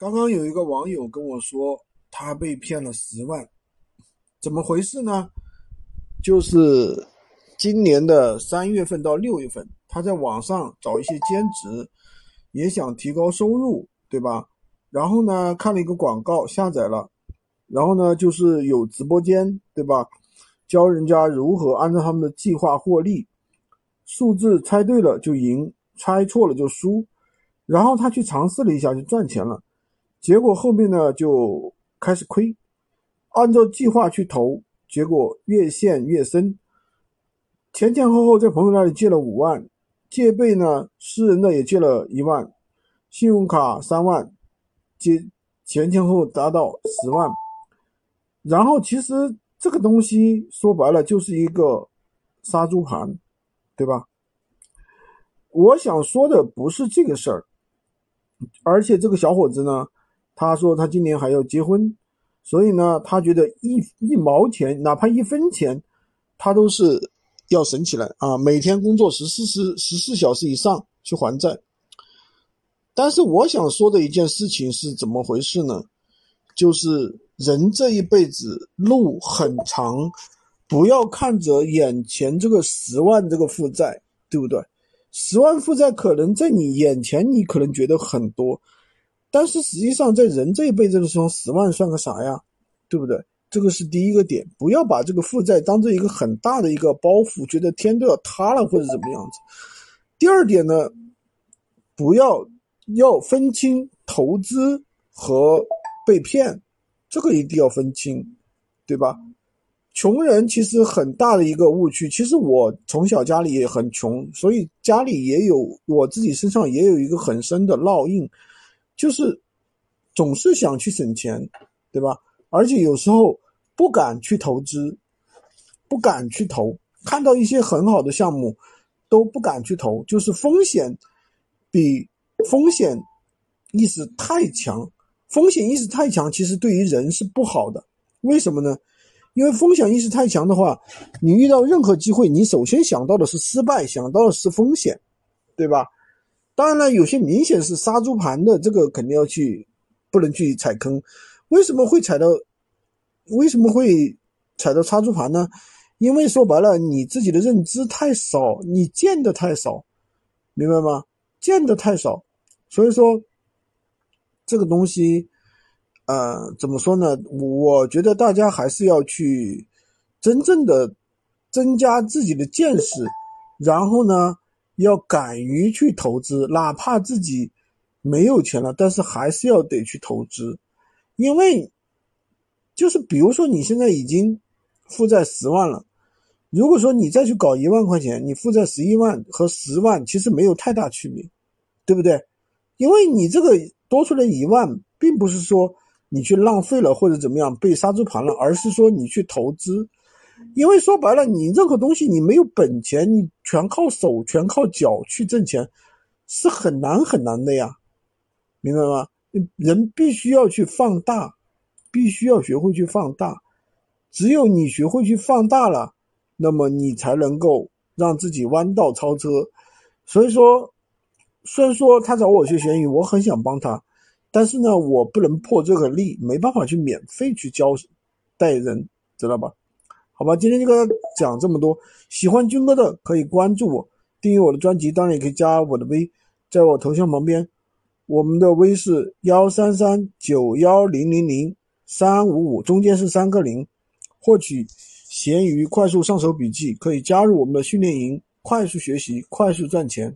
刚刚有一个网友跟我说，他被骗了十万，怎么回事呢？就是今年的三月份到六月份，他在网上找一些兼职，也想提高收入，对吧？然后呢，看了一个广告，下载了，然后呢，就是有直播间，对吧？教人家如何按照他们的计划获利，数字猜对了就赢，猜错了就输。然后他去尝试了一下，就赚钱了。结果后面呢就开始亏，按照计划去投，结果越陷越深。前前后后在朋友那里借了五万，借呗呢私人的也借了一万，信用卡三万，借前前后后达到十万。然后其实这个东西说白了就是一个杀猪盘，对吧？我想说的不是这个事儿，而且这个小伙子呢。他说他今年还要结婚，所以呢，他觉得一一毛钱，哪怕一分钱，他都是要省起来啊！每天工作十四十十四小时以上去还债。但是我想说的一件事情是怎么回事呢？就是人这一辈子路很长，不要看着眼前这个十万这个负债，对不对？十万负债可能在你眼前，你可能觉得很多。但是实际上，在人这一辈子的时候，十万算个啥呀？对不对？这个是第一个点，不要把这个负债当做一个很大的一个包袱，觉得天都要塌了或者怎么样子。第二点呢，不要要分清投资和被骗，这个一定要分清，对吧？穷人其实很大的一个误区，其实我从小家里也很穷，所以家里也有我自己身上也有一个很深的烙印。就是总是想去省钱，对吧？而且有时候不敢去投资，不敢去投，看到一些很好的项目都不敢去投，就是风险比风险意识太强，风险意识太强，其实对于人是不好的。为什么呢？因为风险意识太强的话，你遇到任何机会，你首先想到的是失败，想到的是风险，对吧？当然了，有些明显是杀猪盘的，这个肯定要去，不能去踩坑。为什么会踩到？为什么会踩到杀猪盘呢？因为说白了，你自己的认知太少，你见的太少，明白吗？见的太少，所以说这个东西，呃，怎么说呢？我觉得大家还是要去真正的增加自己的见识，然后呢？要敢于去投资，哪怕自己没有钱了，但是还是要得去投资，因为就是比如说你现在已经负债十万了，如果说你再去搞一万块钱，你负债十一万和十万其实没有太大区别，对不对？因为你这个多出来一万，并不是说你去浪费了或者怎么样被杀猪盘了，而是说你去投资。因为说白了，你任何东西你没有本钱，你全靠手、全靠脚去挣钱，是很难很难的呀，明白吗？人必须要去放大，必须要学会去放大。只有你学会去放大了，那么你才能够让自己弯道超车。所以说，虽然说他找我学闲鱼，我很想帮他，但是呢，我不能破这个例，没办法去免费去教带人，知道吧？好吧，今天就跟大家讲这么多。喜欢军哥的可以关注我，订阅我的专辑，当然也可以加我的微，在我头像旁边，我们的微是幺三三九幺零零零三五五，中间是三个零。获取闲鱼快速上手笔记，可以加入我们的训练营，快速学习，快速赚钱。